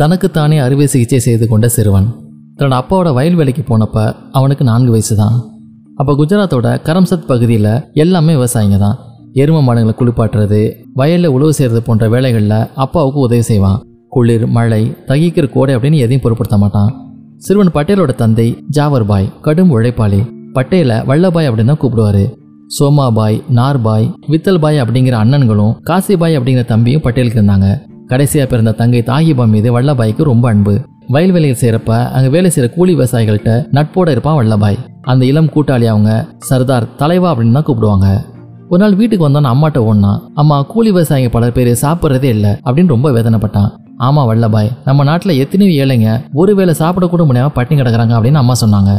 தனக்குத்தானே அறுவை சிகிச்சை செய்து கொண்ட சிறுவன். தன்னோட அப்பாவோட வயல் வேலைக்கு போனப்ப அவனுக்கு நான்கு வயசு தான் அப்போ குஜராத்தோட கரம்சத் பகுதியில் எல்லாமே விவசாயிங்க தான். எரும மாடுங்களை குளிப்பாட்டுறது வயலில் உழவு செய்கிறது போன்ற வேலைகளில் அப்பாவுக்கு உதவி செய்வான். குளிர் மழை தகிக்கிற கோடை அப்படின்னு எதையும் பொருட்படுத்த மாட்டான். சிறுவன் பட்டேலோட தந்தை ஜாவர் பாய் கடும் உழைப்பாளி. பட்டேலை வல்லபாய் அப்படின்னு தான் கூப்பிடுவாரு. சோமாபாய் நார்பாய் வித்தல்பாய் அப்படிங்கிற அண்ணன்களும் காசிபாய் அப்படிங்கிற தம்பியும் பட்டேலுக்கு இருந்தாங்க. கடைசியாக பிறந்த தங்கை தாகிபா மீது வல்லபாய்க்கு ரொம்ப அன்பு. வயல்வெளியில் சேரப்ப அங்கே வேலை செய்கிற கூலி விவசாயிகள்கிட்ட நட்போட இருப்பான் வல்லபாய். அந்த இளம் கூட்டாளி அவங்க சர்தார் தலைவா அப்படின்னு தான் கூப்பிடுவாங்க. ஒரு நாள் வீட்டுக்கு வந்தோன்னு அம்மாட்ட ஓடினா அம்மா கூலி விவசாயிங்க பல பேர் சாப்பிட்றதே இல்லை அப்படின்னு ரொம்ப வேதனைப்பட்டான். ஆமா வல்லபாய் நம்ம நாட்டில் எத்தனையோ ஏழைங்க ஒருவேளை சாப்பிட கூட முடியாம பட்டினி கிடக்குறாங்க அப்படின்னு அம்மா சொன்னாங்க.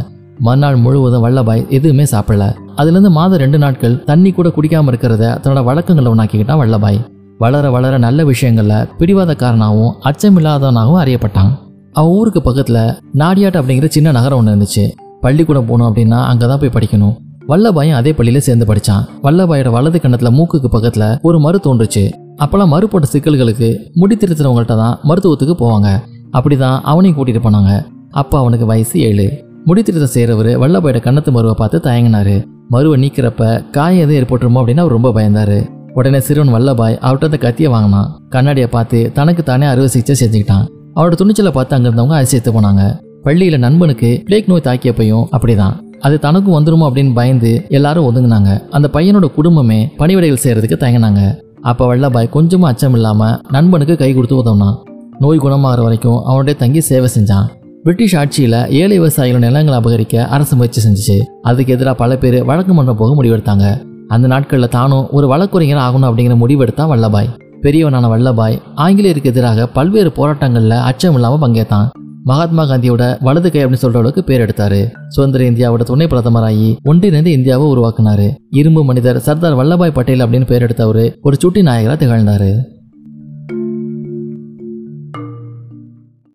மறுநாள் முழுவதும் வல்லபாய் எதுவுமே சாப்பிடல. அதுலேருந்து மாதம் ரெண்டு நாட்கள் தண்ணி கூட குடிக்காம இருக்கிறத தன்னோட வழக்கங்களை ஒன்றாக்கிக்கிட்டான் வல்லபாய். வளர வளர நல்ல விஷயங்களில் பிடிவாதக்காரனாகவும் அச்சமில்லாதவனாகவும் அறியப்பட்டான். அவன் ஊருக்கு பக்கத்தில் நாடியாட் அப்படிங்கிற சின்ன நகரம் ஒன்று இருந்துச்சு. பள்ளிக்கூடம் போகணும் அப்படின்னா அங்கே தான் போய் படிக்கணும். வல்லபாயும் அதே பள்ளியில் சேர்ந்து படிச்சான். வல்லபாயோட வலது கண்ணத்தில் மூக்குக்கு பக்கத்தில் ஒரு மறு தோன்றுச்சு. அப்போல்லாம் மறு போட்ட சிக்கல்களுக்கு முடி திருத்துறவங்கள்ட்ட தான் மருத்துவத்துக்கு போவாங்க. அப்படிதான் அவனையும் கூட்டிகிட்டு போனாங்க. அப்போ அவனுக்கு வயசு ஏழு. முடித்திருத்தம் செய்கிறவர் வல்லபாயோட கண்ணத்து மருவை பார்த்து தயங்கினாரு. மருவை நீக்கிறப்ப காயம் எதுவும் ஏற்பட்டுருமோ அப்படின்னு அவர் ரொம்ப பயந்தாரு. உடனே சிறுவன் வல்லபாய் அவர்கிட்ட அந்த கத்தியை வாங்கினான் கண்ணாடியை பார்த்து தனக்கு தானே அறுவை சிகிச்சை செஞ்சுக்கிட்டான். அவரோட துணிச்சலை பார்த்து அங்கிருந்தவங்க அதிசயத்து போனாங்க. பள்ளியில நண்பனுக்கு பிளேக் நோய் தாக்கியப்பையும் அப்படிதான். அது தனக்கும் வந்துருமோ அப்படின்னு பயந்து எல்லாரும் ஒதுங்கினாங்க. அந்த பையனோட குடும்பமே பணிவிடைகள் செய்யறதுக்கு தயங்கினாங்க. அப்ப வல்லபாய் கொஞ்சமும் அச்சம் இல்லாம நண்பனுக்கு கை கொடுத்து உதவுனான் நோய் குணமாகிற வரைக்கும் அவனுடைய தங்கி சேவை செஞ்சான். பிரிட்டிஷ் ஆட்சியில் ஏழை விவசாயிகள் நிலங்களை அபகரிக்க அரசு முயற்சி செஞ்சுச்சு. அதுக்கு எதிராக பல பேர் வழக்கு மன்றம் போக முடிவெடுத்தாங்க. அந்த நாட்களில் தானும் ஒரு வழக்குரைஞர் ஆகணும் அப்படிங்கிற முடிவெடுத்தான் வல்லபாய். பெரியவனான வல்லபாய் ஆங்கிலேயருக்கு எதிராக பல்வேறு போராட்டங்களில் அச்சம் இல்லாமல் பங்கேற்றான் மகாத்மா காந்தியோட வலது கை அப்படின்னு சொல்ற அளவுக்கு பேர் எடுத்தாரு. சுதந்திர இந்தியாவோட துணை பிரதமராகி ஒன்றிணைந்து இந்தியாவை உருவாக்குனாரு. இரும்பு மனிதர் சர்தார் வல்லபாய் பட்டேல் அப்படின்னு பேர் எடுத்தவரு ஒரு சுட்டி நாயகரா திகழ்ந்தாரு.